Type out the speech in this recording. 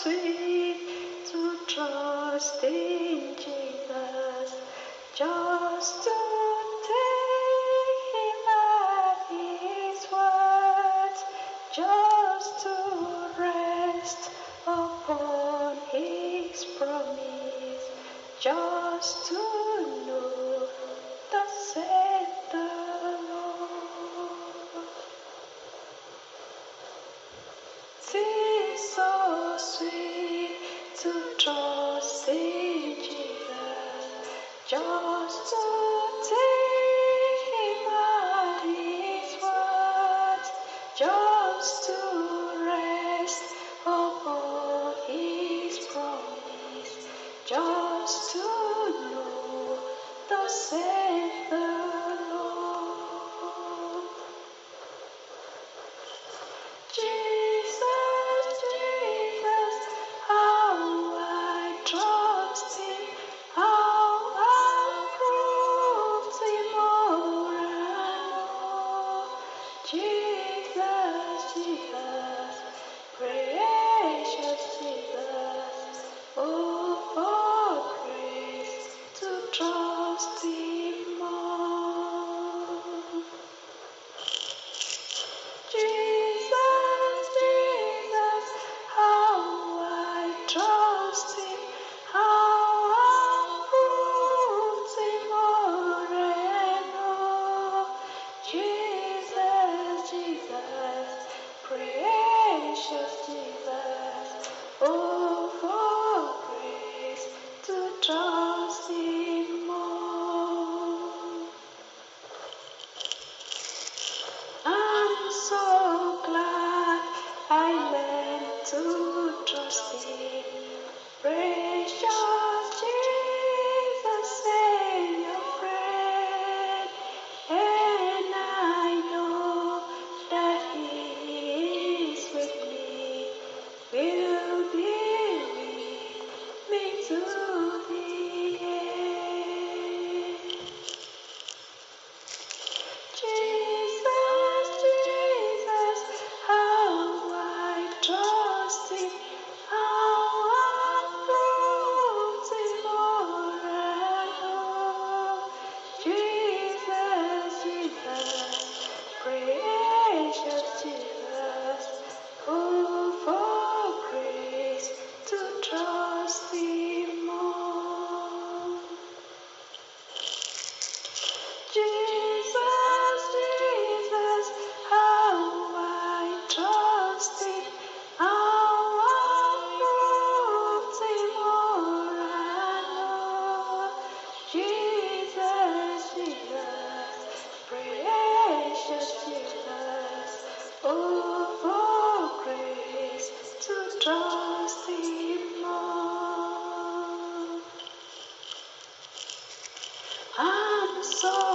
sweet to trust in Jesus, just to take Him at His word, just to rest upon His promise, just to just to rest upon his promise, just to know the Lord. Jesus, Jesus, how I trust him, how I prove him oh more and. Jesus, trust thee more. Jesus, Jesus, how I trust how I more and more. Jesus, Jesus, precious Jesus. to trust in precious. Jesus, Jesus, how I trust Thee, how I Thee more and more. Jesus, Jesus, precious Jesus, oh, for grace to trust Thee more. I'm so.